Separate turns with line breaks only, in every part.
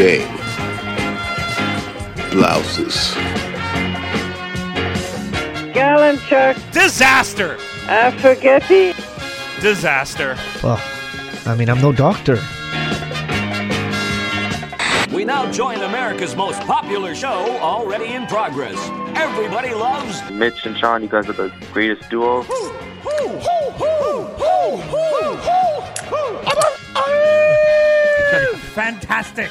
game. Blouses.
Galanchuk,
Disaster!
Affogetti,
Disaster.
Well, I mean, I'm no doctor.
We now join America's most popular show already in progress. Everybody loves
Mitch and Sean, you guys are the greatest duo.
Fantastic.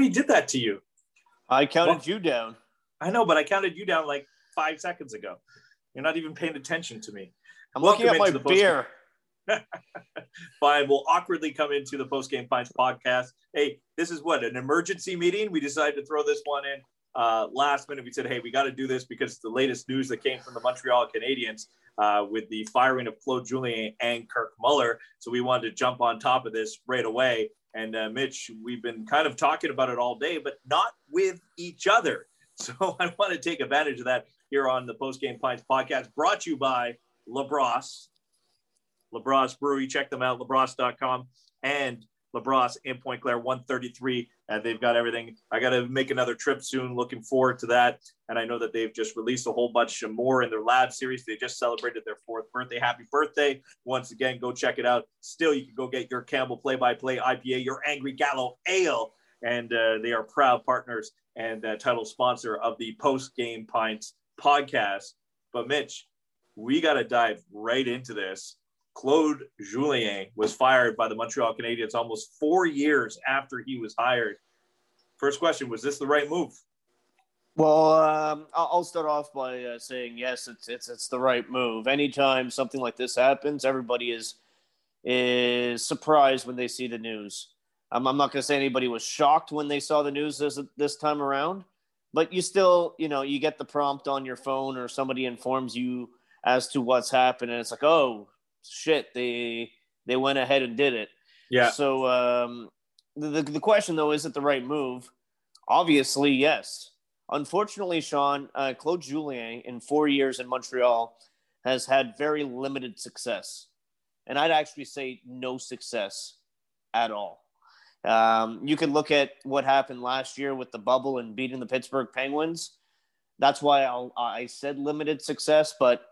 Already did that to you.
I counted
What?
you down.
I know, but I counted you down like five seconds ago. You're not even paying attention to me.
I'm
Welcome
looking at my beer.
Fine, we'll awkwardly come into the post game pints podcast. Hey, this is what an emergency meeting. We decided to throw this one in uh, last minute. We said, hey, we got to do this because the latest news that came from the Montreal Canadiens uh, with the firing of Claude Julien and Kirk Muller. So we wanted to jump on top of this right away. And uh, Mitch, we've been kind of talking about it all day, but not with each other. So I want to take advantage of that here on the Post Game Pints podcast, brought to you by LaBrosse. LaBrosse Brewery. Check them out, labrosse.com and LaBrosse in Pointe-Claire 133. And they've got everything. I got to make another trip soon. Looking forward to that. And I know that they've just released a whole bunch of more in their lab series. They just celebrated their fourth birthday. Happy birthday. Once again, go check it out. Still, you can go get your Campbell play by play IPA, your Angry Gallo Ale. And uh, they are proud partners and uh, title sponsor of the Post Game Pints podcast. But Mitch, we got to dive right into this. Claude Julien was fired by the Montreal Canadiens almost four years after he was hired. First question: Was this the right move?
Well, um, I'll start off by uh, saying yes, it's it's it's the right move. Anytime something like this happens, everybody is is surprised when they see the news. Um, I'm not going to say anybody was shocked when they saw the news this this time around, but you still, you know, you get the prompt on your phone or somebody informs you as to what's happened, and it's like, oh shit, they they went ahead and did it.
Yeah.
So um, the, the question though, is it the right move? Obviously, yes. Unfortunately, Sean, uh, Claude Julien in four years in Montreal has had very limited success, and I'd actually say no success at all. Um, you can look at what happened last year with the bubble and beating the Pittsburgh Penguins. That's why I'll, I said limited success, but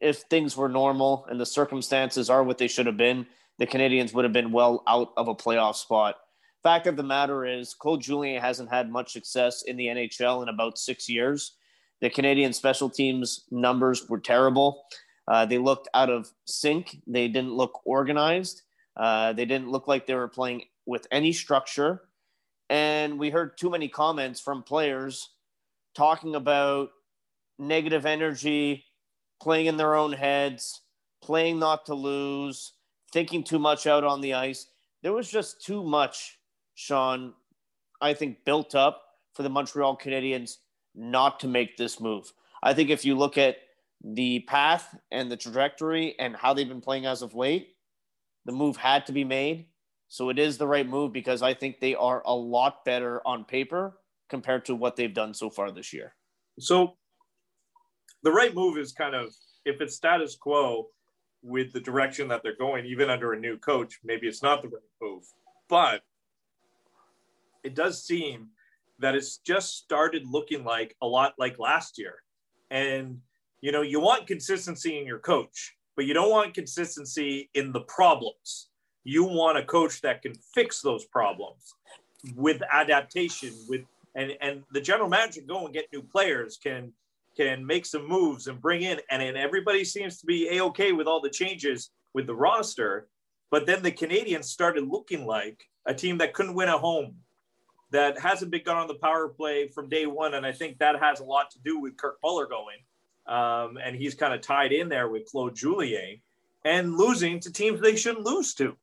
if things were normal and the circumstances are what they should have been, the Canadiens would have been well out of a playoff spot. Fact of the matter is, Claude Julien hasn't had much success in the NHL in about six years. The Canadian special teams numbers were terrible. Uh, they looked out of sync. They didn't look organized. Uh, they didn't look like they were playing with any structure. And we heard too many comments from players talking about negative energy, playing in their own heads, playing not to lose, thinking too much out on the ice. There was just too much, Sean, I think, built up for the Montreal Canadiens not to make this move. I think if you look at the path and the trajectory and how they've been playing as of late, the move had to be made. So it is the right move because I think they are a lot better on paper compared to what they've done so far this year.
So the right move is kind of if it's status quo with the direction that they're going, even under a new coach, maybe it's not the right move. But it does seem that it's just started looking like a lot like last year. And you know, you want consistency in your coach, but you don't want consistency in the problems. You want a coach that can fix those problems with adaptation, with and and the general manager go and get new players can can make some moves and bring in and, and everybody seems to be a-okay with all the changes with the roster but then the Canadiens started looking like a team that couldn't win at home, that hasn't been good on the power play from day one, and I think that has a lot to do with Kirk Muller going, um, and he's kind of tied in there with Claude Julien, and losing to teams they shouldn't lose to,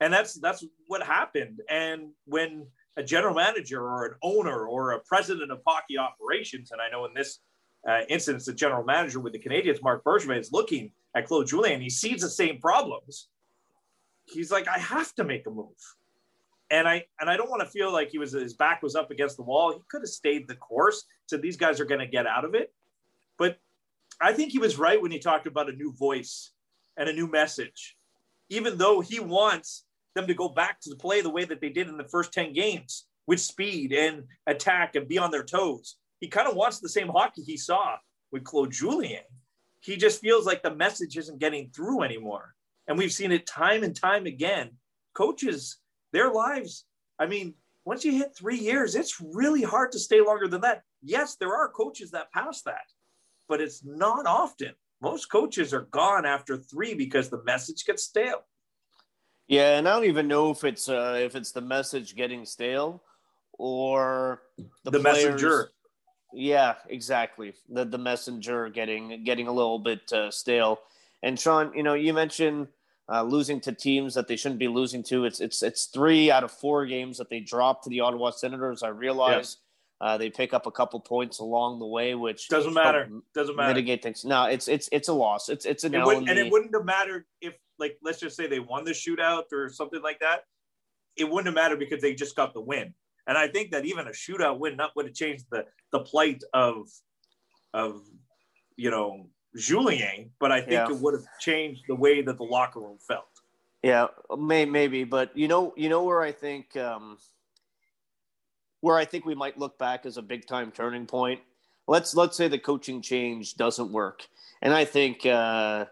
and that's that's what happened. And when a general manager or an owner or a president of hockey operations, and I know in this uh, instance, the general manager with the Canadiens, Marc Bergevin, is looking at Claude Julien. He sees the same problems. He's like, I have to make a move, and I and I don't want to feel like he was his back was up against the wall. He could have stayed the course. Said these guys are going to get out of it, but I think he was right when he talked about a new voice and a new message, even though he wants them to go back to the play the way that they did in the first 10 games with speed and attack and be on their toes. He kind of wants the same hockey he saw with Claude Julien. He just feels like the message isn't getting through anymore. And we've seen it time and time again. Coaches, their lives, I mean, once you hit three years, it's really hard to stay longer than that. Yes, there are coaches that pass that, but it's not often. Most coaches are gone after three because the message gets stale.
Yeah, and I don't even know if it's uh, if it's the message getting stale or the,
The
players-
messenger.
Yeah, exactly. The the messenger getting getting a little bit uh, stale. And Sean, you know, you mentioned uh, losing to teams that they shouldn't be losing to. It's it's it's three out of four games that they dropped to the Ottawa Senators. I realize uh, they pick up a couple points along the way, which
Doesn't matter. Doesn't matter.
mitigate things. No, it's it's it's a loss. It's it's an
It and it wouldn't have mattered if, like, let's just say they won the shootout or something like that. It wouldn't have mattered because they just got the win. And I think that even a shootout win not would have changed the the plight of of you know Julien, but I think
Yeah.
it would have changed the way that the locker room felt.
Yeah, may, maybe, but you know, you know where I think um, where I think we might look back as a big time turning point. Let's let's say the coaching change doesn't work, and I think uh,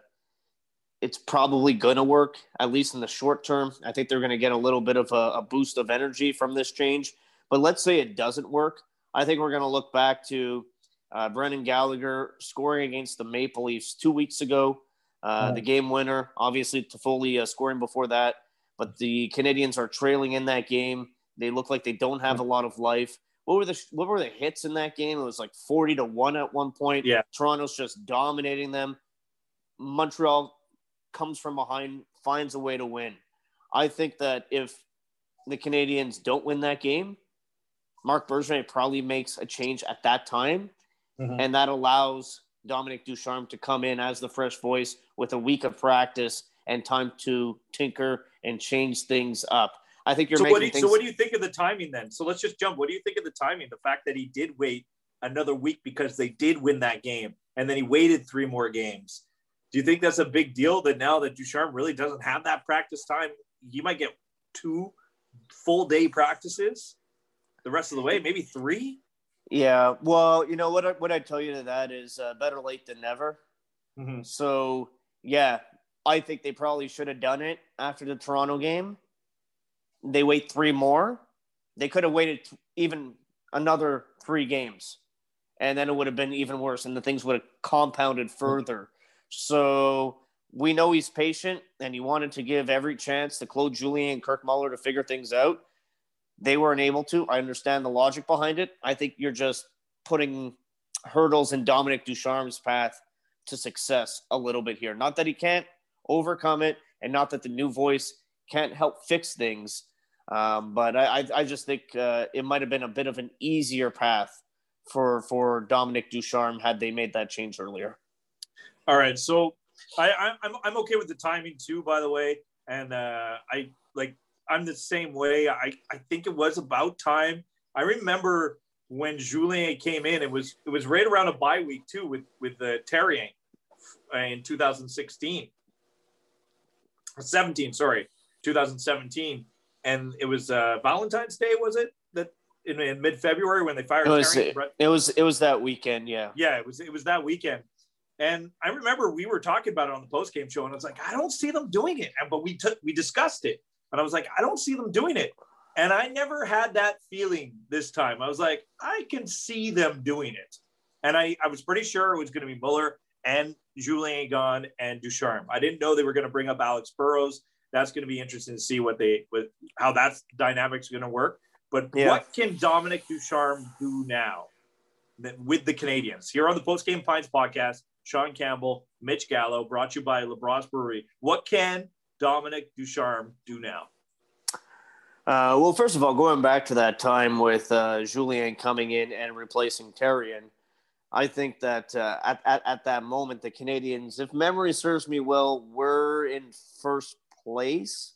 it's probably going to work at least in the short term. I think they're going to get a little bit of a, a boost of energy from this change. But let's say it doesn't work. I think we're going to look back to uh, Brendan Gallagher scoring against the Maple Leafs two weeks ago. Uh, the game winner, obviously Toffoli uh, scoring before that, but the Canadiens are trailing in that game. They look like they don't have a lot of life. What were the what were the hits in that game? It was like forty to one at one point.
Yeah.
Toronto's just dominating them. Montreal comes from behind, finds a way to win. I think that if the Canadiens don't win that game, Marc Bergevin probably makes a change at that time,
Mhm.
and that allows Dominique Ducharme to come in as the fresh voice with a week of practice and time to tinker and change things up. I think you're
so
making
what, you,
things.
so what do you think of the timing then? So let's just jump. What do you think of the timing? The fact that he did wait another week because they did win that game, and then he waited three more games. Do you think that's a big deal that now that Ducharme really doesn't have that practice time, he might get two full day practices the rest of the way, maybe three?
yeah, well, you know what? I, what I tell you to that is uh, better late than never.
Mhm.
So yeah, I think they probably should have done it after the Toronto game. They wait three more. They could have waited even another three games, and then it would have been even worse, and the things would have compounded further. So we know he's patient, and he wanted to give every chance to Claude Julien and Kirk Muller to figure things out. They weren't able to. I understand the logic behind it. I think you're just putting hurdles in Dominique Ducharme's path to success a little bit here. Not that he can't overcome it, and not that the new voice can't help fix things. Um, but I, I, just think uh, it might have been a bit of an easier path for for Dominique Ducharme had they made that change earlier.
All right, so I, I I'm I'm okay with the timing too, by the way, and uh, I like I'm the same way. I I think it was about time. I remember when Julien came in, it was it was right around a bye week too with with the Therrien in 2016, 17, sorry, 2017, and it was uh, Valentine's Day, was it that in, in mid February when they fired
It was
Therrien? Brett-
it was it was that weekend, yeah.
yeah, it was it was that weekend. And I remember we were talking about it on the post game show, and I was like, I don't see them doing it. And but we took we discussed it, and I was like, I don't see them doing it. And I never had that feeling this time. I was like, I can see them doing it. And I, I was pretty sure it was going to be Muller and Julien Gone and Ducharme. I didn't know they were going to bring up Alex Burrows. That's going to be interesting to see what they with how that's dynamics going to work. But
Yeah.
what can Dominique Ducharme do now with the Canadiens? Here on the Post Game Pints podcast, Sean Campbell, Mitch Gallo, brought to you by LaBrosse Brewery. What can Dominique Ducharme do now?
Uh, well, first of all, going back to that time with uh, Julien coming in and replacing Therrien, I think that uh, at, at, at that moment, the Canadiens, if memory serves me well, were in first place.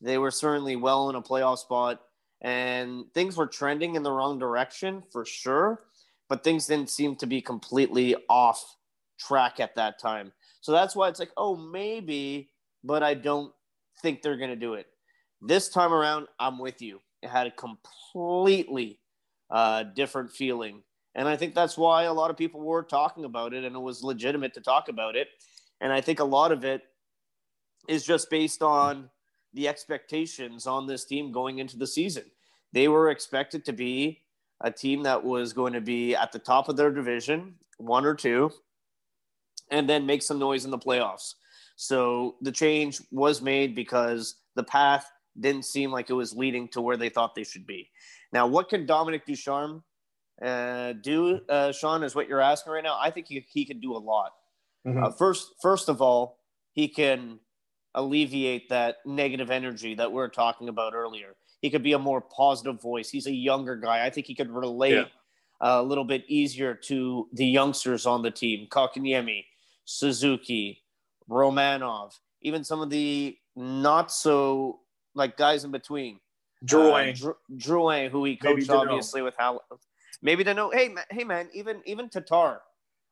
They were certainly well in a playoff spot, and things were trending in the wrong direction for sure, but things didn't seem to be completely off track at that time. So that's why it's like, oh, maybe, but I don't think they're going to do it. This time around, I'm with you. It had a completely uh, different feeling. And I think that's why a lot of people were talking about it and it was legitimate to talk about it. And I think a lot of it is just based on the expectations on this team going into the season. They were expected to be a team that was going to be at the top of their division, one or two, and then make some noise in the playoffs. So the change was made because the path didn't seem like it was leading to where they thought they should be. Now, what can Dominique Ducharme uh, do, uh, Sean, is what you're asking right now. I think he, he can do a lot. Uh, first, first of all, he can alleviate that negative energy that we are talking about earlier. He could be a more positive voice. He's a younger guy. I think he could relate
Yeah.
a little bit easier to the youngsters on the team, Kotkaniemi, Suzuki, Romanov, even some of the not so like guys in between.
Drouin.
Uh, Dr- Drouin, who he coached obviously with how maybe to know. Hey, hey, man, even even Tatar,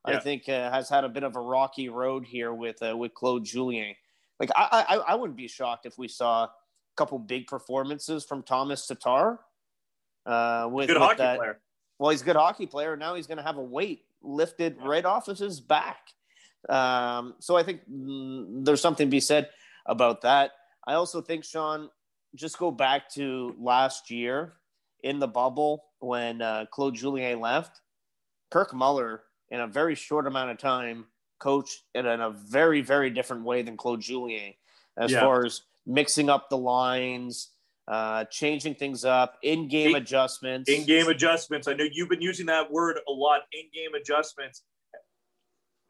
I think uh, has had a bit of a rocky road here with uh, with Claude Julien. Like I, I I wouldn't be shocked if we saw a couple big performances from Tomas Tatar. Uh, with,
Good
with
hockey
that,
player.
well, he's a good hockey player. Now he's going to have a weight lifted right off of his back. Um, so I think mm, there's something to be said about that. I also think, Sean, just go back to last year in the bubble when uh, Claude Julien left. Kirk Muller, in a very short amount of time, coached in a very, very different way than Claude Julien as
Yeah.
far as mixing up the lines, uh, changing things up, in game adjustments.
in-game adjustments. I know you've been using that word a lot. In-game adjustments,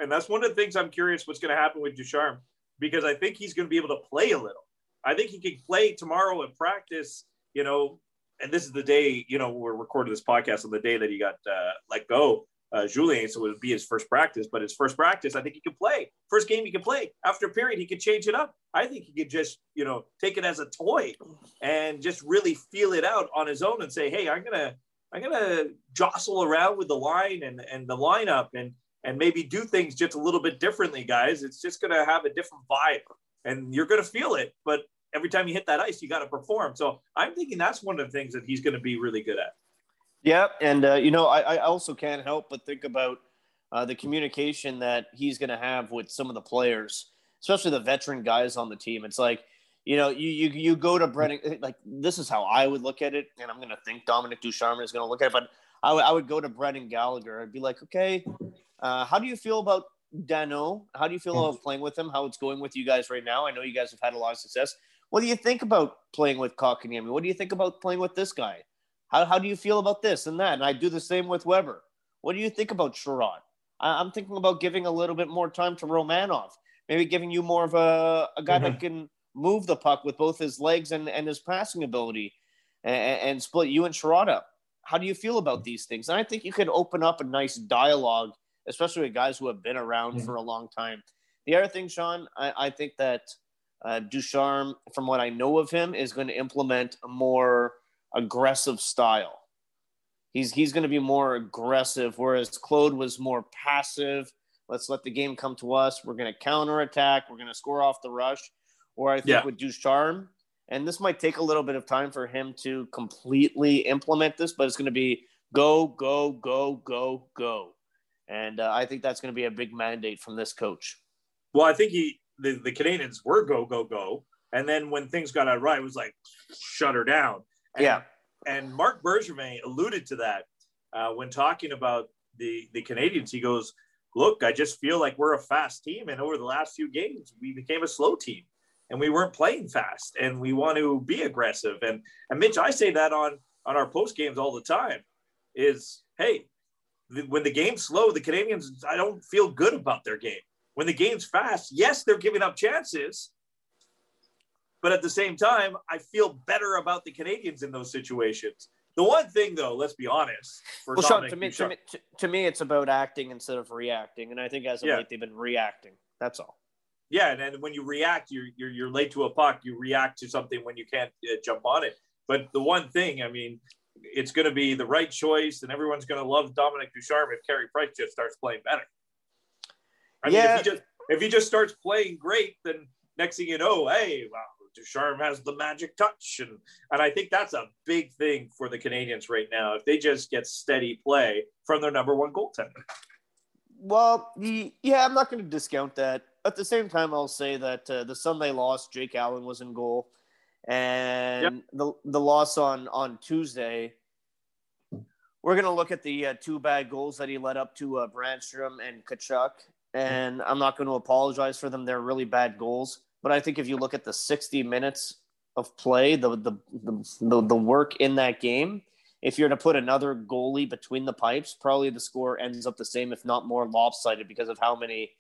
and that's one of the things I'm curious what's going to happen with Ducharme because I think he's going to be able to play a little. I think he can play tomorrow in practice. You know, and this is the day. You know, we're recording this podcast on the day that he got uh, let go. Uh, Julien, so it would be his first practice, but his first practice, I think he can play. First game he can play. After a period, he could change it up. I think he could just, you know, take it as a toy and just really feel it out on his own and say, "Hey, I'm gonna, I'm gonna jostle around with the line and and the lineup and and maybe do things just a little bit differently, guys. It's just gonna have a different vibe, and you're gonna feel it. But every time you hit that ice, you got to perform. So I'm thinking that's one of the things that he's gonna be really good at.
Yeah, and uh, you know, I, I also can't help but think about uh, the communication that he's going to have with some of the players, especially the veteran guys on the team. It's like, you know, you you you go to Brendan. Like this is how I would look at it, and I'm going to think Dominique Ducharme is going to look at it. But I would- I would go to Brendan Gallagher. I'd be like, okay, uh, how do you feel about Danault? How do you feel about playing with him? How it's going with you guys right now? I know you guys have had a lot of success. What do you think about playing with Kotkaniemi? What do you think about playing with this guy? How, how do you feel about this and that? And I do the same with Weber. What do you think about Chiarot? I, I'm thinking about giving a little bit more time to Romanov, maybe giving you more of a, a guy that can move the puck with both his legs and, and his passing ability and, and split you and Chiarot up. How do you feel about these things? And I think you could open up a nice dialogue, especially with guys who have been around for a long time. The other thing, Sean, I, I think that uh, Ducharme, from what I know of him, is going to implement a more aggressive style. He's he's going to be more aggressive, whereas Claude was more passive. Let's let the game come to us. We're going to counterattack. We're going to score off the rush. Or I think
Yeah.
with Ducharme, and this might take a little bit of time for him to completely implement this, but it's going to be go, go, go, go, go. And uh, I think that's going to be a big mandate from this coach.
Well, I think he the, the Canadiens were go go go, and then when things got out right, it was like shut her down. And,
Yeah.
and Marc Bergevin alluded to that uh, when talking about the the Canadiens. He goes, "Look, I just feel like we're a fast team, and over the last few games, we became a slow team." and we weren't playing fast, and we want to be aggressive. And and Mitch, I say that on on our post games all the time. Is hey, when the game's slow, the Canadiens, I don't feel good about their game. When the game's fast, yes, they're giving up chances, but at the same time, I feel better about the Canadiens in those situations. The one thing, though, let's be honest. For
Well, Sean, to me, to me, to, to me, it's about acting instead of reacting, and I think as of
Yeah.
late they've been reacting. That's all.
yeah, and then when you react, you're, you're you're late to a puck. You react to something when you can't uh, jump on it. But the one thing, I mean, it's going to be the right choice, and everyone's going to love Dominique Ducharme if Carey Price just starts playing better. I mean, if he just if he just starts playing great, then next thing you know, hey, wow, Ducharme has the magic touch, and and I think that's a big thing for the Canadiens right now. If they just get steady play from their number one goaltender.
Well, yeah, I'm not going to discount that. At the same time, I'll say that uh, the Sunday loss, Jake Allen was in goal, and the the loss on on Tuesday. We're going to look at the uh, two bad goals that he led up to uh, Brännström and Tkachuk, and I'm not going to apologize for them. They're really bad goals, but I think if you look at the 60 minutes of play, the the the, the, the work in that game, if you're to put another goalie between the pipes, probably the score ends up the same, if not more lopsided, because of how many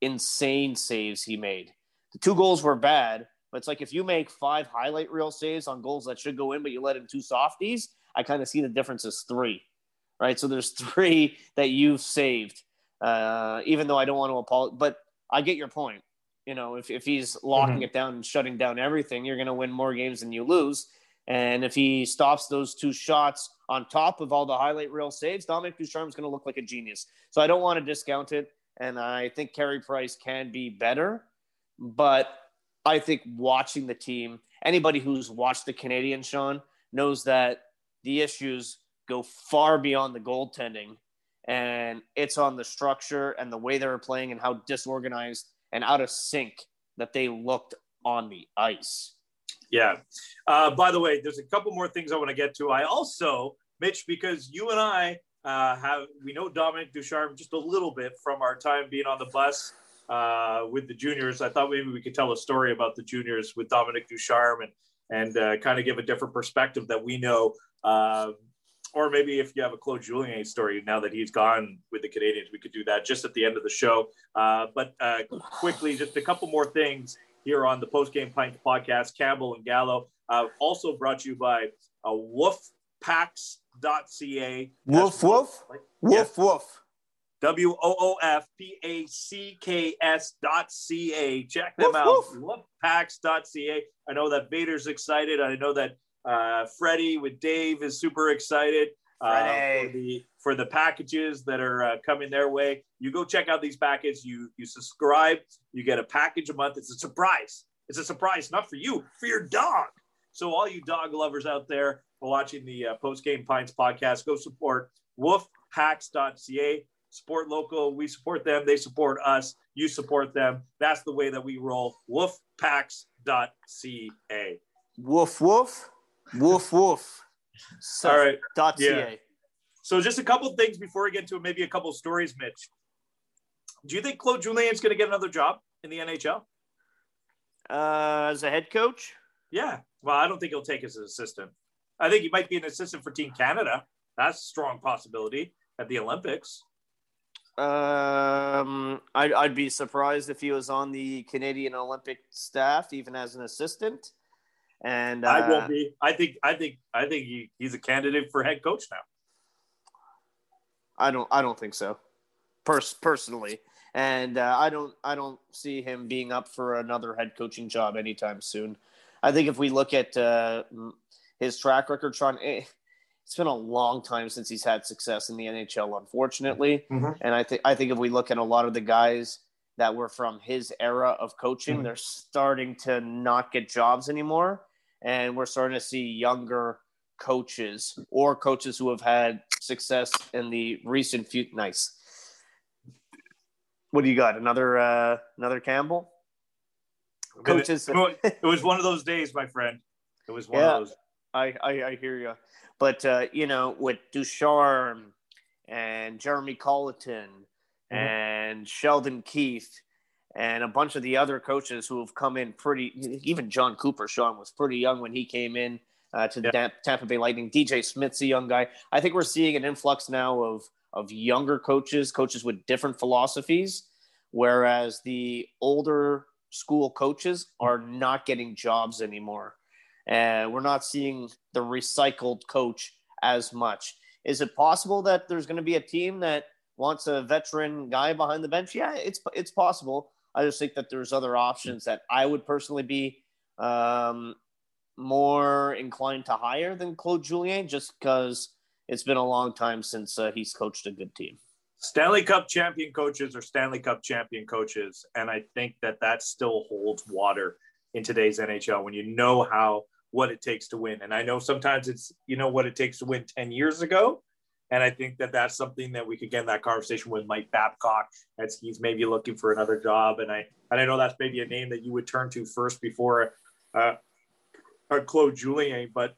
insane saves he made. The two goals were bad, but it's like if you make five highlight reel saves on goals that should go in, but you let in two softies, I kind of see the difference as three, right? So there's three that you've saved, uh, even though I don't want to apologize, but I get your point. You know, if, if he's locking it down and shutting down everything, you're going to win more games than you lose. And if he stops those two shots on top of all the highlight reel saves, Dominique Ducharme is going to look like a genius. So I don't want to discount it. And I think Carey Price can be better. But I think watching the team, anybody who's watched the Canadian, Sean, knows that the issues go far beyond the goaltending. And it's on the structure and the way they were playing and how disorganized and out of sync that they looked on the ice.
Yeah. Uh, by the way, there's a couple more things I want to get to. I also, Mitch, because you and I uh, have we know Dominique Ducharme just a little bit from our time being on the bus uh, with the juniors. I thought maybe we could tell a story about the juniors with Dominique Ducharme and and uh, kind of give a different perspective that we know. Uh, or maybe if you have a Claude Julien story now that he's gone with the Canadiens, we could do that just at the end of the show. Uh, but uh, quickly, just a couple more things here on the Post Game Pint podcast. Campbell and Gallo, uh, also brought to you by uh, woofpacks.ca.
Woof, woof. Woof, woof.
W O O F P A C K S dot C A. Check them
Woof,
out.
woof.
dot C A. I know that Vader's excited. I know that uh, Freddie with Dave is super excited uh, for the for the packages that are uh, coming their way. You go check out these packages. You you subscribe. You get a package a month. It's a surprise. It's a surprise, not for you, for your dog. So all you dog lovers out there watching the uh, Post Game Pints podcast, go support woofpacks.ca. Support local. We support them. They support us. You support them. That's the way that we roll. Woofpacks.ca.
Woof, woof. Woof, woof. So,
All right.
Dot
Yeah.
.ca.
So just a couple things before we get to maybe a couple stories, Mitch. Do you think Claude Julien's going to get another job in the NHL?
Uh, as a head coach,
Yeah. Well, I don't think he'll take as an assistant. I think he might be an assistant for Team Canada. That's a strong possibility at the Olympics.
Um, I'd, I'd be surprised if he was on the Canadian Olympic staff, even as an assistant. And uh,
I won't be. I think. I think. I think he, he's a candidate for head coach now.
I don't. I don't think so. Pers- personally, and uh, I don't. I don't see him being up for another head coaching job anytime soon. I think if we look at uh, his track record, Sean, eh, it's been a long time since he's had success in the NHL, unfortunately.
Mhm.
And I think I think if we look at a lot of the guys that were from his era of coaching,
Mhm.
they're starting to not get jobs anymore, and we're starting to see younger coaches or coaches who have had success in the recent few. Nice. What do you got? Another uh, another Campbell? Coaches.
It was one of those days, my friend. It was one
Yeah.
of those.
I, I, I hear you. But, uh, you know, with Ducharme and Jeremy Colliton and Sheldon Keefe and a bunch of the other coaches who have come in pretty. Even Jon Cooper, Sean was pretty young when he came in uh, to the Tampa Bay Lightning. DJ Smith's a young guy. I think we're seeing an influx now of of younger coaches, coaches with different philosophies, whereas the older school coaches are not getting jobs anymore. And we're not seeing the recycled coach as much. Is it possible that there's going to be a team that wants a veteran guy behind the bench? Yeah, it's it's possible. I just think that there's other options that I would personally be um, more inclined to hire than Claude Julien, just because it's been a long time since uh, he's coached a good team.
Stanley Cup champion coaches are Stanley Cup champion coaches, and I think that that still holds water in today's NHL when you know how what it takes to win. And I know sometimes it's you know what it takes to win ten years ago, and I think that that's something that we could get in that conversation with Mike Babcock as he's maybe looking for another job. And I and I know that's maybe a name that you would turn to first before uh, uh, Claude Julien, but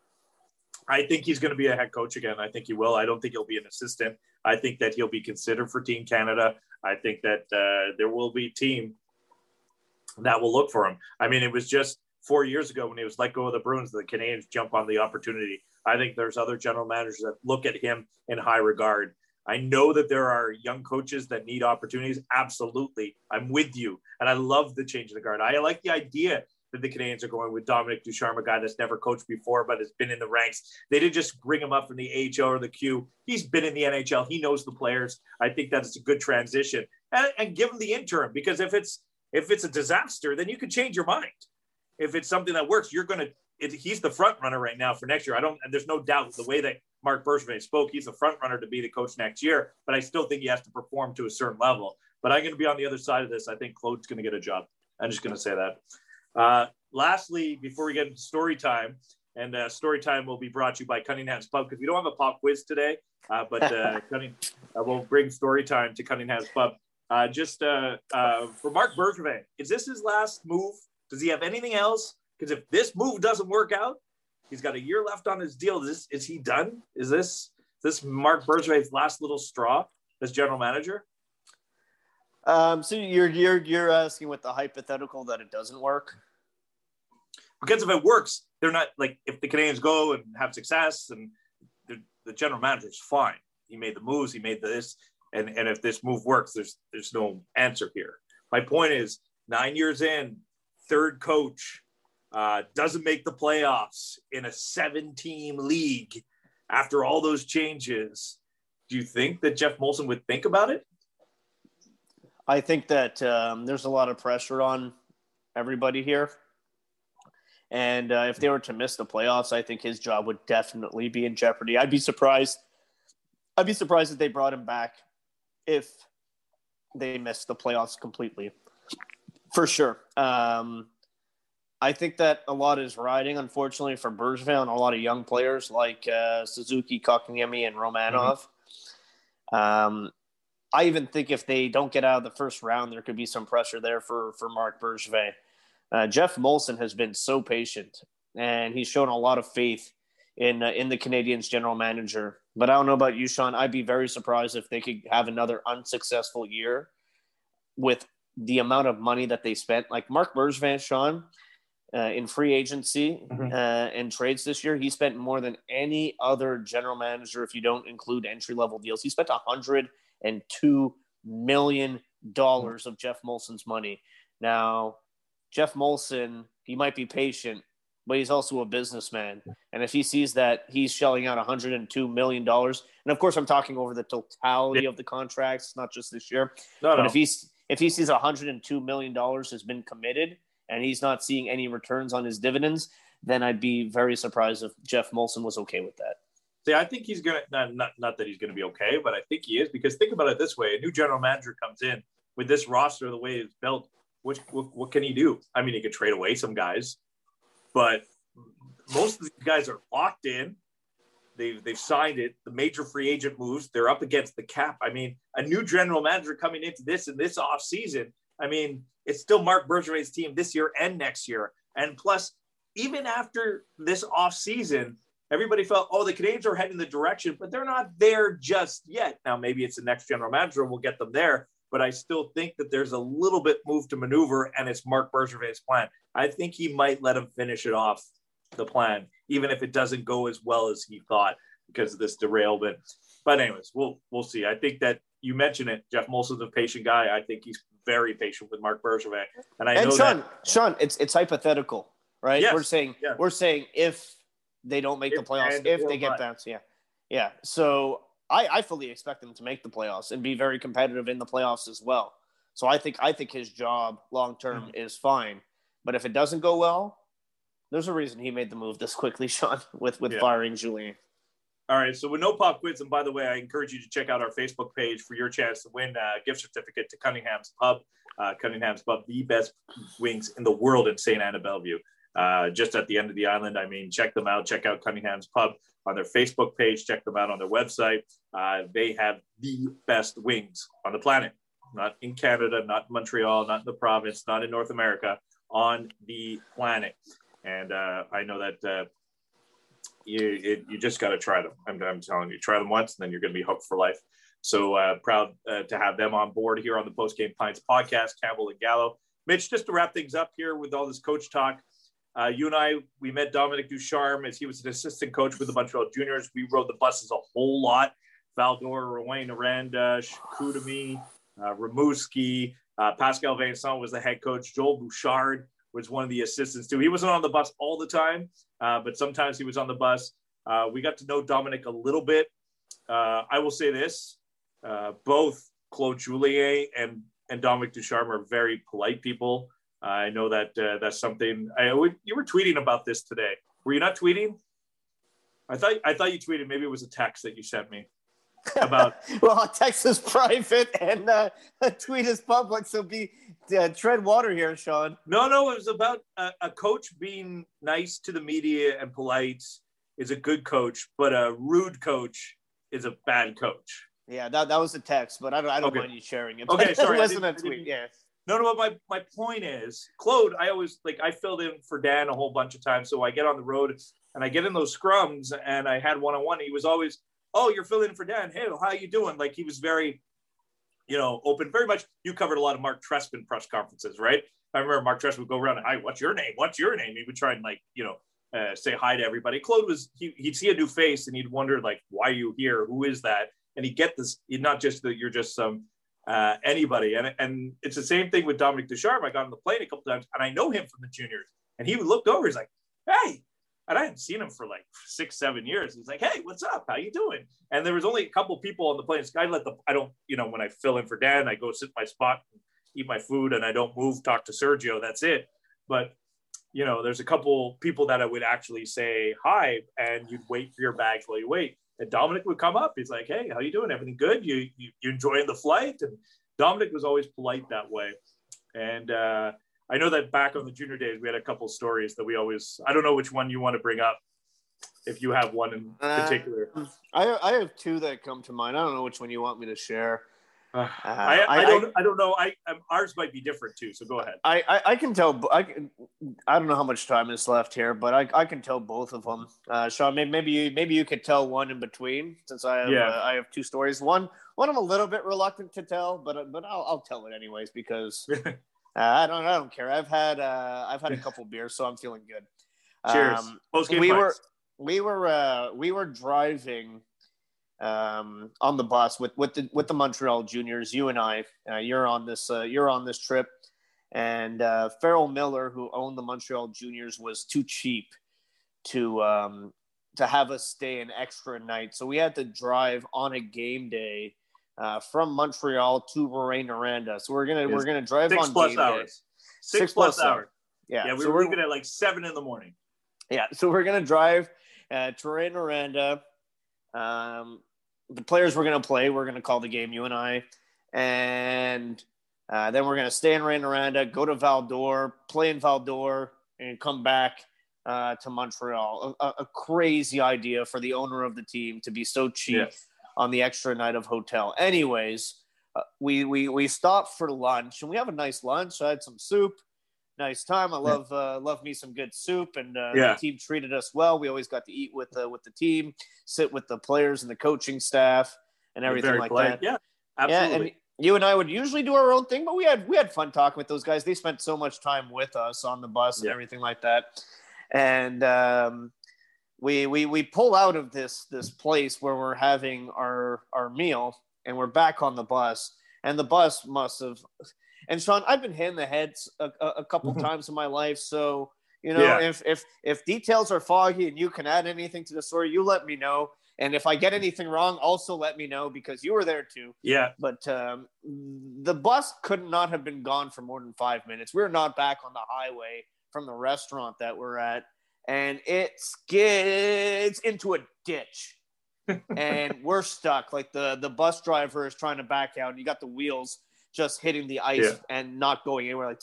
I think he's going to be a head coach again. I think he will. I don't think he'll be an assistant. I think that he'll be considered for Team Canada. I think that uh, there will be team that will look for him. I mean, it was just four years ago when he was let go of the Bruins, the Canadiens jump on the opportunity. I think there's other general managers that look at him in high regard. I know that there are young coaches that need opportunities. Absolutely. I'm with you. And I love the change of the guard. I like the idea that the Canadiens are going with Dominique Ducharme, a guy that's never coached before, but has been in the ranks. They didn't just bring him up from the AHL or the Q. He's been in the NHL. He knows the players. I think that it's a good transition, and, and give him the interim because if it's if it's a disaster, then you can change your mind. If it's something that works, you're going to. He's the front runner right now for next year. I don't. There's no doubt the way that Marc Bergevin spoke. He's the front runner to be the coach next year. But I still think he has to perform to a certain level. But I'm going to be on the other side of this. I think Claude's going to get a job. I'm just going to say that. Uh, lastly, before we get into story time, and uh, story time will be brought to you by Cunningham's Pub because we don't have a pop quiz today, uh, but uh, Cunning, uh, we'll bring story time to Cunningham's Pub. Uh, just uh, uh, for Marc Bergevin, is this his last move? Does he have anything else? Because if this move doesn't work out, he's got a year left on his deal. Is, this, is he done? Is this this Marc Bergevin's last little straw as general manager?
Um, so you're you're you're asking with the hypothetical that it doesn't work.
because if it works, they're not like if the Canadiens go and have success and the, the general manager is fine. He made the moves, he made this, and and if this move works, there's there's no answer here. My point is, nine years in, third coach uh, doesn't make the playoffs in a seven-team league after all those changes. Do you think that Geoff Molson would think about it?
I think that um, there's a lot of pressure on everybody here. And uh, if they were to miss the playoffs, I think his job would definitely be in jeopardy. I'd be surprised. I'd be surprised if they brought him back if they missed the playoffs completely. For sure. Um, I think that a lot is riding, unfortunately, for Bergevin and a lot of young players like uh, Suzuki, Kotkaniemi, and Romanov. Um, I even think if they don't get out of the first round, there could be some pressure there for for Marc Bergevin. Uh, Geoff Molson has been so patient, and he's shown a lot of faith in uh, in the Canadiens' general manager. But I don't know about you, Sean. I'd be very surprised if they could have another unsuccessful year with the amount of money that they spent. Like Marc Bergevin, Sean, uh, in free agency
Mhm.
uh, and trades this year, he spent more than any other general manager. If you don't include entry level deals, he spent hundred and two million dollars of Geoff Molson's money. Now, Geoff Molson, he might be patient, but he's also a businessman. And if he sees that he's shelling out 102 million dollars, and of course I'm talking over the totality of the contracts, not just this year.
No,
But
no.
if he's if he sees 102 million dollars has been committed and he's not seeing any returns on his dividends, then I'd be very surprised if Geoff Molson was okay with that.
See, I think he's gonna not, not not that he's gonna be okay, but I think he is because think about it this way: a new general manager comes in with this roster the way it's built. What, what what can he do? I mean, he could trade away some guys, but most of these guys are locked in. They've they've signed it. The major free agent moves. They're up against the cap. I mean, a new general manager coming into this in this off season. I mean, it's still Marc Bergevin's team this year and next year. And plus, even after this off season, everybody felt, oh, the Canadiens are heading the direction, but they're not there just yet. Now, maybe it's the next general manager We'll get them there. but I still think that there's a little bit move to maneuver, and it's Marc Bergevin's plan. I think he might let him finish it off the plan, even if it doesn't go as well as he thought because of this derailment. But anyways, we'll we'll see. I think that you mentioned it. Geoff Molson's a patient guy. I think he's very patient with Marc Bergevin, and I
and
know
Sean,
that.
Sean, it's it's hypothetical, right?
Yes,
We're saying
yes.
we're saying if they don't make
If
the playoffs, if they get bounced, yeah, yeah. So I, I fully expect them to make the playoffs and be very competitive in the playoffs as well. So I think I think his job long term
Mm-hmm.
is fine, but if it doesn't go well, there's a reason he made the move this quickly, Sean, with with
Yeah.
firing Julien.
All right. So with no pop quiz, and by the way, I encourage you to check out our Facebook page for your chance to win a gift certificate to Cunningham's Pub. Uh, Cunningham's Pub, the best wings in the world in Sainte-Anne-de-Bellevue. Uh, just at the end of the island. I mean, check them out. Check out Cunningham's Pub on their Facebook page. Check them out on their website. Uh, they have the best wings on the planet. Not in Canada, not in Montreal, not in the province, not in North America, on the planet. And uh, I know that uh, you it, you just got to try them. I'm, I'm telling you, try them once, and then you're going to be hooked for life. So uh, proud uh, to have them on board here on the Post Game Pints podcast, Campbell and Gallo. Mitch, just to wrap things up here with all this coach talk, uh, you and I we met Dominique Ducharme as he was an assistant coach with the Montreal Juniors. We rode the buses a whole lot. Val-d'Or, Rowan Aranda, Kudami, uh, Rimouski, uh, Pascal Vincent was the head coach. Joel Bouchard was one of the assistants too. He wasn't on the bus all the time, uh, but sometimes he was on the bus. Uh, we got to know Dominique a little bit. Uh, I will say this: uh, both Claude Julien and and Dominique Ducharme are very polite people. I know that uh, that's something. I you were tweeting about this today. Were you not tweeting? I thought I thought you tweeted. Maybe it was a text that you sent me about
well, text is private and uh, tweet is public, so be uh, tread water here, Sean.
No, no, it was about a, a coach being nice to the media and polite is a good coach, but a rude coach is a bad coach.
Yeah, that, that was a text, but I don't I don't
Okay.
mind you sharing it.
Okay, sorry,
it
I
wasn't a tweet. Yeah.
No, no, but my, my point is, Claude, I always like I filled in for Dan a whole bunch of times. So I get on the road and I get in those scrums and I had one on one. He was always, Oh, you're filling in for Dan. Hey, how you doing? Like he was very, you know, open, very much. You covered a lot of Mark Trespin press conferences, right? I remember Mark Trespin would go around and, Hi, what's your name? What's your name? He would try and like, you know, uh, say hi to everybody. Claude was he, he'd see a new face and he'd wonder like, why are you here? Who is that? And he'd get this, he not just that you're just some uh, anybody. And, and it's the same thing with Dominique Ducharme. I got on the plane a couple times and I know him from the juniors. And he would look over, he's like, hey. And I hadn't seen him for like six, seven years. He's like, hey, what's up? How you doing? And there was only a couple people on the plane. I let the, I don't, you know, when I fill in for Dan, I go sit my spot, eat my food, and I don't move, talk to Sergio. That's it. But you know, there's a couple people that I would actually say hi, and you'd wait for your bags while you wait. And Dominique would come up. He's like, "Hey, how you doing? Everything good? You you, you enjoying the flight?" And Dominique was always polite that way. And uh, I know that back on the junior days, we had a couple stories that we always. I don't know which one you want to bring up, if you have one in
Uh,
particular.
I I have two that come to mind. I don't know which one you want me to share.
Uh,
Uh,
I, I, don't. I, don't know. I um, ours might be different too. So go ahead.
I, I, I can tell. I, can, I don't know how much time is left here, but I, I can tell both of them. Uh, Sean, maybe maybe you, maybe you could tell one in between, since I have
Yeah.
uh, I have two stories. One one I'm a little bit reluctant to tell, but but I'll, I'll tell it anyways because uh, I don't I don't care. I've had uh, I've had a couple beers, so I'm feeling good.
Cheers.
Um, we
pints.
were we were uh, we were driving um, on the bus with with the with the Montreal Juniors. You and I, uh, you're on this uh, you're on this trip, and uh, Farrell Miller, who owned the Montreal Juniors, was too cheap to um, to have us stay an extra night. So we had to drive on a game day. Uh, from Montreal to Rouyn-Noranda, so we're gonna we're gonna drive
six
on
plus hours. Six,
Six
plus,
plus
hours.
Yeah,
Yeah, we
so
were leaving at like seven in the morning.
yeah, so we're gonna drive uh, to Rouyn-Noranda. Um, the players we're gonna play, we're gonna call the game, you and I, and uh, then we're gonna stay in Rouyn-Noranda, go to Val-d'Or, play in Val-d'Or, and come back uh, to Montreal. A, a- crazy idea for the owner of the team to be so cheap
Yeah.
On the extra night of hotel. Anyways, uh, we we we stopped for lunch, and we have a nice lunch. I had some soup nice time. I love uh, love me some good soup, and uh,
Yeah.
the team treated us well. We always got to eat with uh, with the team, sit with the players and the coaching staff, and everything
Very
like
polite.
that.
Yeah, absolutely.
Yeah, and you and I would usually do our own thing, but we had we had fun talking with those guys. They spent so much time with us on the bus and everything like that. And um, we we we pull out of this this place where we're having our our meal, and we're back on the bus. And the bus must have. And Sean, I've been hit in the heads a, a, a couple times in my life, so you know
Yeah.
if if if details are foggy and you can add anything to the story, you let me know. And if I get anything wrong, also let me know because you were there too
Yeah.
but um, the bus could not have been gone for more than five minutes. We are not back on the highway from the restaurant that we're at, and it skids into a ditch, and we're stuck. Like the the bus driver is trying to back out, and you got the wheels just hitting the ice
Yeah.
and not going anywhere. Like,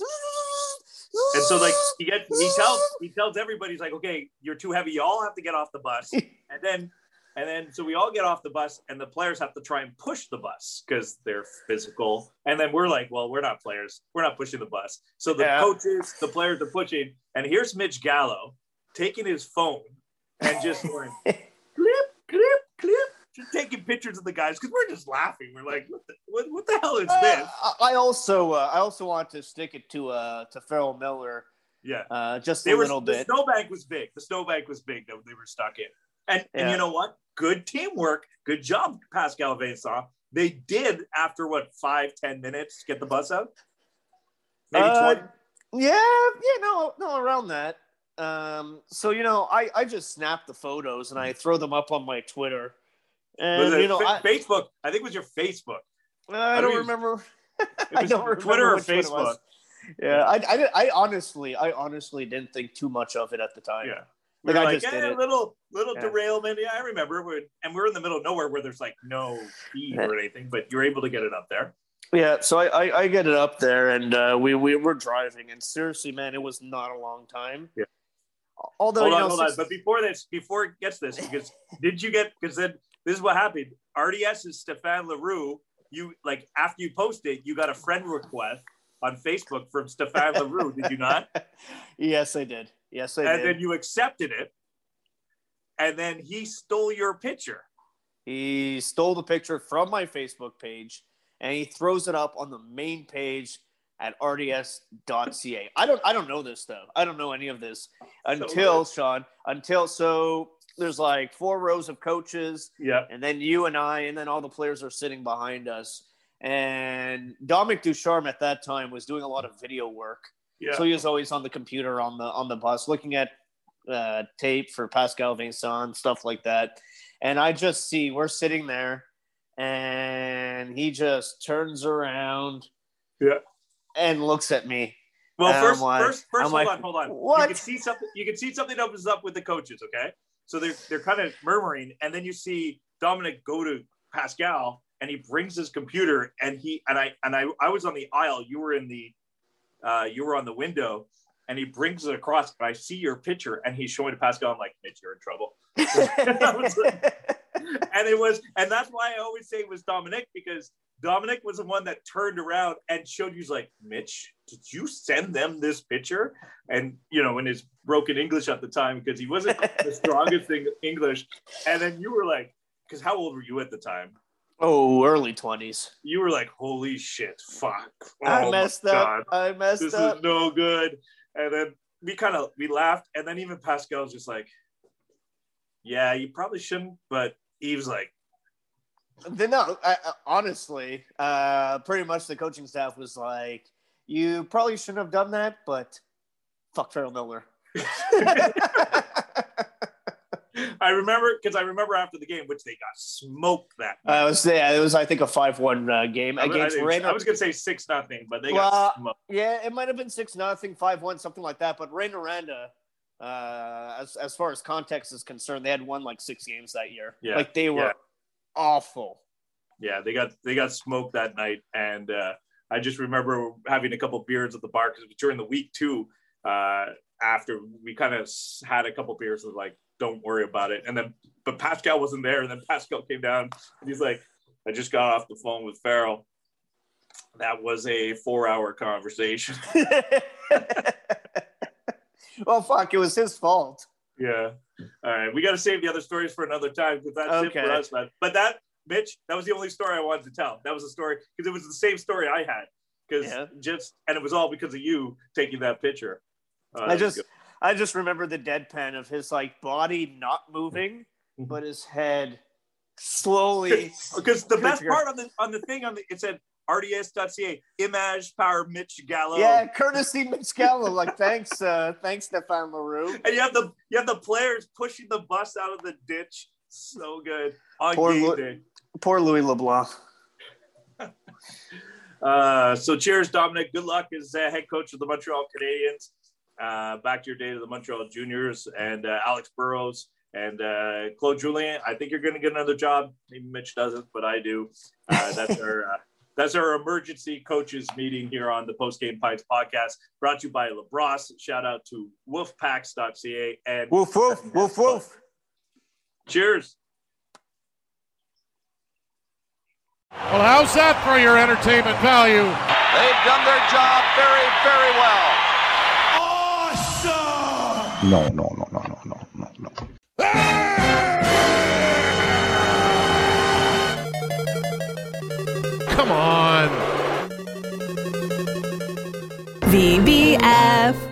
And so like he gets he tells he tells everybody he's like, okay, you're too heavy. You all have to get off the bus. And then and then so we all get off the bus and the players have to try and push the bus because they're physical. And then we're like, well, we're not players. We're not pushing the bus. So the
Yeah.
coaches, the players are pushing. And here's Mitch Gallo taking his phone and just going clip, clip, clip, just taking pictures of the guys because we're just laughing. We're like, what the, what, what the hell is this?
Uh, I I also uh, I also want to stick it to uh to Farrell Miller
Yeah.
uh, just
they
a
were
little
the
bit.
snowbank was big. The snowbank was big that they were stuck in. And and you know what? Good teamwork. Good job, Pascal Vincent. They did after what five, ten minutes get the bus out? Maybe
Uh,
20.
Yeah, yeah, no, no, around that. Um, so you know, I I just snap the photos and I throw them up on my Twitter, and you know,
Fa-
I,
Facebook? I think it was your Facebook.
I
don't
don't remember. I don't remember
Twitter or
which one it was.
Facebook.
Yeah, I, I, I honestly, I honestly didn't think too much of it at the time.
Yeah. We
Like, I
like,
just did
eh,
it.
little little
Yeah.
derailment. Yeah, I remember. We're, and we're in the middle of nowhere where there's like no feed or anything, but you're able to get it up there.
Yeah, so I, I, I get it up there, and uh, we we were driving, and seriously, man, it was not a long time.
Yeah.
Although
hold on,
know,
hold on.
six-
But before this, before it gets this, because did you get? Because then this is what happened. RDS is Stéphane Leroux. You like after you post it, you got a friend request on Facebook from Stéphane Leroux. Did you not?
yes, I did. Yes, I
and
did.
then you accepted it, and then he stole your picture.
He stole the picture from my Facebook page and he throws it up on the main page at rds.ca. I don't I don't know this though. I don't know any of this until
good.
Sean, until so there's like four rows of coaches
Yeah.
and then you and I and then all the players are sitting behind us. And Dominique Ducharme at that time was doing a lot of video work.
Yeah.
So he was always on the computer on the on the bus looking at uh, tape for Pascal Vincent, stuff like that. And I just see we're sitting there and he just turns around
Yeah.
And looks at me.
Well, first,
like-
first, first,
I'm
hold
like,
on, hold on.
what?
You can see something. You can see something opens up with the coaches. Okay, so they're they're kind of murmuring, and then you see Dominique go to Pascal, and he brings his computer, and he and I and I I was on the aisle. You were in the, uh, you were on the window, and he brings it across, and I see your picture, and he's showing to Pascal. I'm like, Mitch, you're in trouble. I was like- and it was, and that's why I always say it was Dominique because Dominique was the one that turned around and showed you, like, Mitch, did you send them this picture? And, you know, in his broken English at the time, because he wasn't the strongest in English. And then you were like, because how old were you at the time?
oh, early twenties.
You were like, holy shit, fuck.
I
Oh my
messed up.
God,
I messed
This
up.
This is no good. And then we kind of, we laughed. And then even Pascal was just like, yeah, you probably shouldn't. But he was like,
Then no, I, I- honestly, uh, pretty much the coaching staff was like, "You probably shouldn't have done that," but fuck Farrell Miller.
I remember because I remember after the game, which they got smoked that.
I was yeah, it was I think a five-one uh, game
I,
against
I. I was gonna say six nothing, but they
Well,
got smoked.
yeah, it might have been six nothing, five one, something like that. But Rouyn-Noranda, uh, as as far as context is concerned, they had won like six games that year.
Yeah,
like they were. Awful.
Yeah, they got they got smoked that night, and uh, I just remember having a couple beers at the bar because during the week too. Uh, after we kind of had a couple beers, was like, "Don't worry about it." And then, but Pascal wasn't there, and then Pascal came down, and he's like, "I just got off the phone with Farrell." That was a four-hour conversation.
well, fuck, it was his fault.
Yeah. All right. We got to save the other stories for another time because that's it
Okay.
for us, man. But that Mitch, that was the only story I wanted to tell. That was the story because it was the same story I had. Because
Yeah.
just and it was all because of you taking that picture. Uh,
I just. I just remember the deadpan of his like body not moving,
Mm-hmm.
but his head slowly.
because the best part on the on the thing on the it said rds.ca image power Mitch Gallo.
yeah, courtesy Mitch Gallo. Like thanks, uh, thanks Stéphane Leroux.
and you have the you have the players pushing the bus out of the ditch. So good on
Poor
game
Lu-
day.
Poor Louis LeBlanc.
Uh, so cheers, Dominique. Good luck as uh, head coach of the Montreal Canadiens. Uh, back to your day to the Montreal Juniors and uh, Alex Burrows and uh, Claude Julien. I think you're going to get another job. Maybe Mitch doesn't, but I do. Uh, that's our uh, that's our emergency coaches meeting here on the Post Game Pints podcast. Brought to you by Labrosse. Shout out to Wolfpacks.ca and
Woof woof woof woof.
cheers.
Well, how's that for your entertainment value?
They've done their job very, very well.
No, no, no, no, no,
VBF.